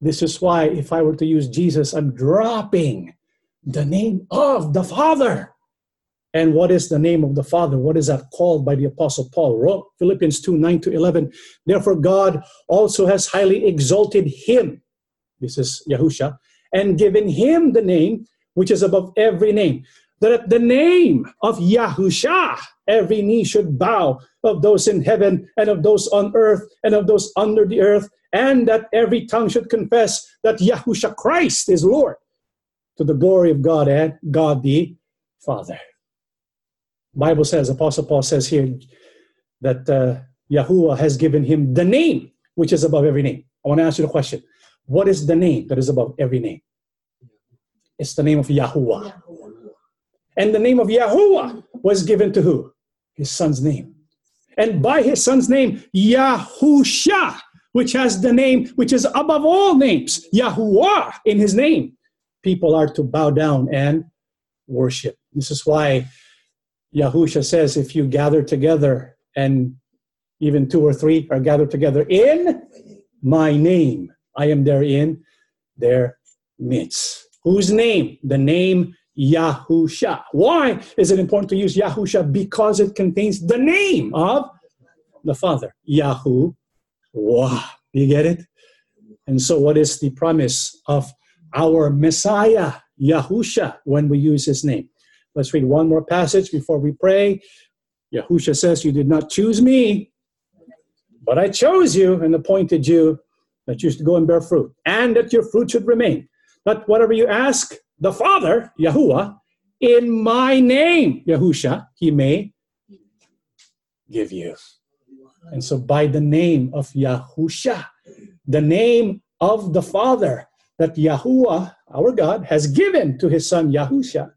This is why if I were to use Jesus, I'm dropping the name of the Father. And what is the name of the Father? What is that called by the Apostle Paul? Philippians 2 9 to 11. Therefore, God also has highly exalted him, this is Yahusha, and given him the name which is above every name. That at the name of Yahusha, every knee should bow of those in heaven and of those on earth and of those under the earth, and that every tongue should confess that Yahusha Christ is Lord to the glory of God and God the Father. Bible says, Apostle Paul says here that uh, Yahuwah has given him the name which is above every name. I want to ask you the question. What is the name that is above every name? It's the name of Yahuwah. And the name of Yahuwah was given to who? His son's name. And by his son's name, Yahusha, which has the name which is above all names, Yahuwah in his name, people are to bow down and worship. This is why Yahusha says, if you gather together and even two or three are gathered together in my name, I am there in their midst. Whose name? The name Yahusha. Why is it important to use Yahusha? Because it contains the name of the Father, Yahu. Wow. You get it? And so, what is the promise of our Messiah, Yahusha, when we use his name? Let's read one more passage before we pray. Yahusha says, You did not choose me, but I chose you and appointed you that you should go and bear fruit, and that your fruit should remain. But whatever you ask the Father, Yahuwah, in my name, Yahusha, he may give you. And so, by the name of Yahusha, the name of the Father that Yahuwah, our God, has given to his son Yahusha,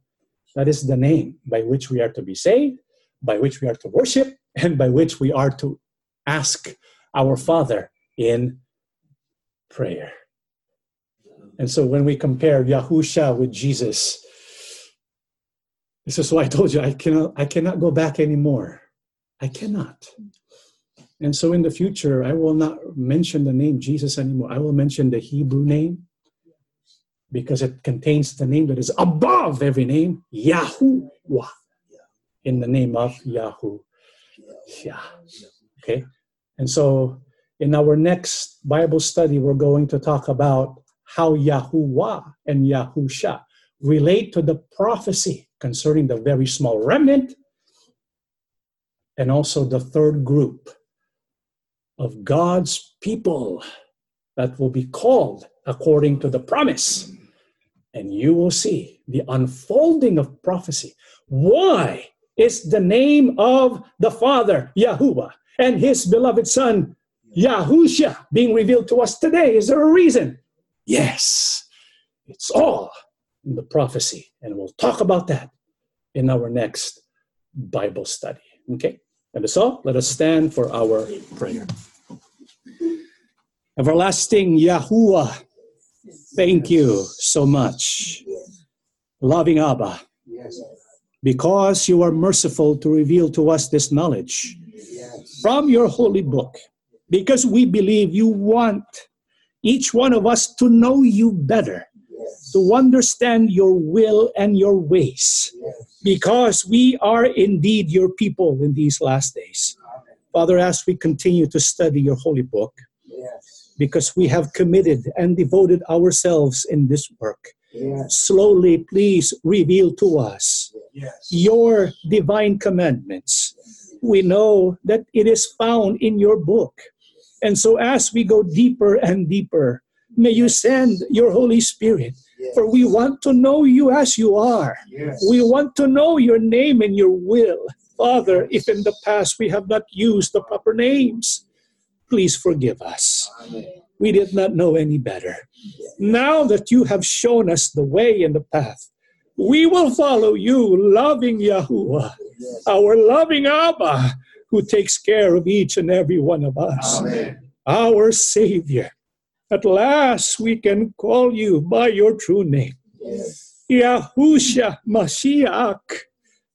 that is the name by which we are to be saved, by which we are to worship, and by which we are to ask our Father in prayer. And so when we compare Yahusha with Jesus, this is why I told you I cannot I cannot go back anymore. I cannot. And so in the future, I will not mention the name Jesus anymore. I will mention the Hebrew name because it contains the name that is above every name, Yahuwah, in the name of Yahoo. Yeah. Okay. And so in our next Bible study, we're going to talk about how Yahuwah and Yahusha relate to the prophecy concerning the very small remnant and also the third group of God's people that will be called according to the promise and you will see the unfolding of prophecy. Why is the name of the Father, Yahuwah, and his beloved Son, Yahusha, being revealed to us today? Is there a reason? Yes, it's all in the prophecy. And we'll talk about that in our next Bible study. Okay? And so, let us stand for our prayer. Everlasting Yahuwah Thank you so much. Loving Abba, because you are merciful to reveal to us this knowledge from your holy book, because we believe you want each one of us to know you better, to understand your will and your ways, because we are indeed your people in these last days. Father, as we continue to study your holy book. Because we have committed and devoted ourselves in this work, Yes. slowly, please reveal to us Yes. your divine commandments. We know that it is found in your book. And so, as we go deeper and deeper, may you send your Holy Spirit, for we want to know you as you are. Yes. We want to know your name and your will. Father, if in the past we have not used the proper names, please forgive us. Amen. We did not know any better. Now that you have shown us the way and the path, we will follow you, loving Yahuwah, our loving Abba, who takes care of each and every one of us, Amen. our Savior. At last we can call you by your true name, Yes. Yahusha Mashiach.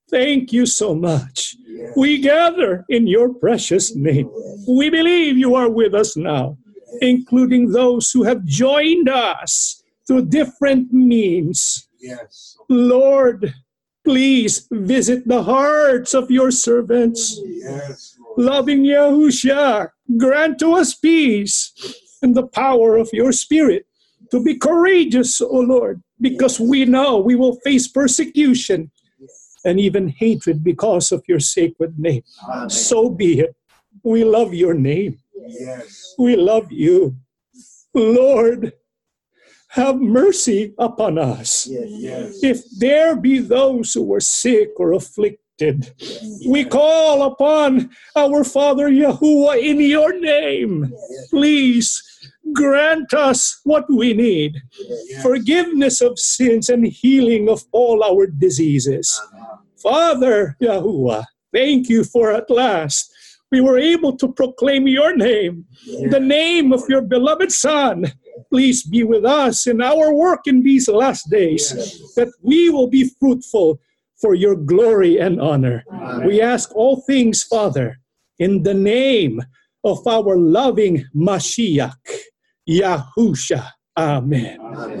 Thank you so much. We gather in your precious name. We believe you are with us now, including those who have joined us through different means. Yes. Lord, please visit the hearts of your servants. Yes. Lord. Loving Yahusha, grant to us peace and the power of your spirit to be courageous, O Lord, because we know we will face persecution and even hatred because of your sacred name. Amen. So be it. We love your name. Yes. We love you. Lord, have mercy upon us. Yes. If there be those who are sick or afflicted, we call upon our Father Yahuwah in your name. Please grant us what we need Yes. forgiveness of sins and healing of all our diseases. Father Yahuwah, thank you for at last we were able to proclaim your name, the name of your beloved Son. Please be with us in our work in these last days, that we will be fruitful for your glory and honor. Amen. We ask all things, Father, in the name of our loving Mashiach, Yahusha. Amen. Amen.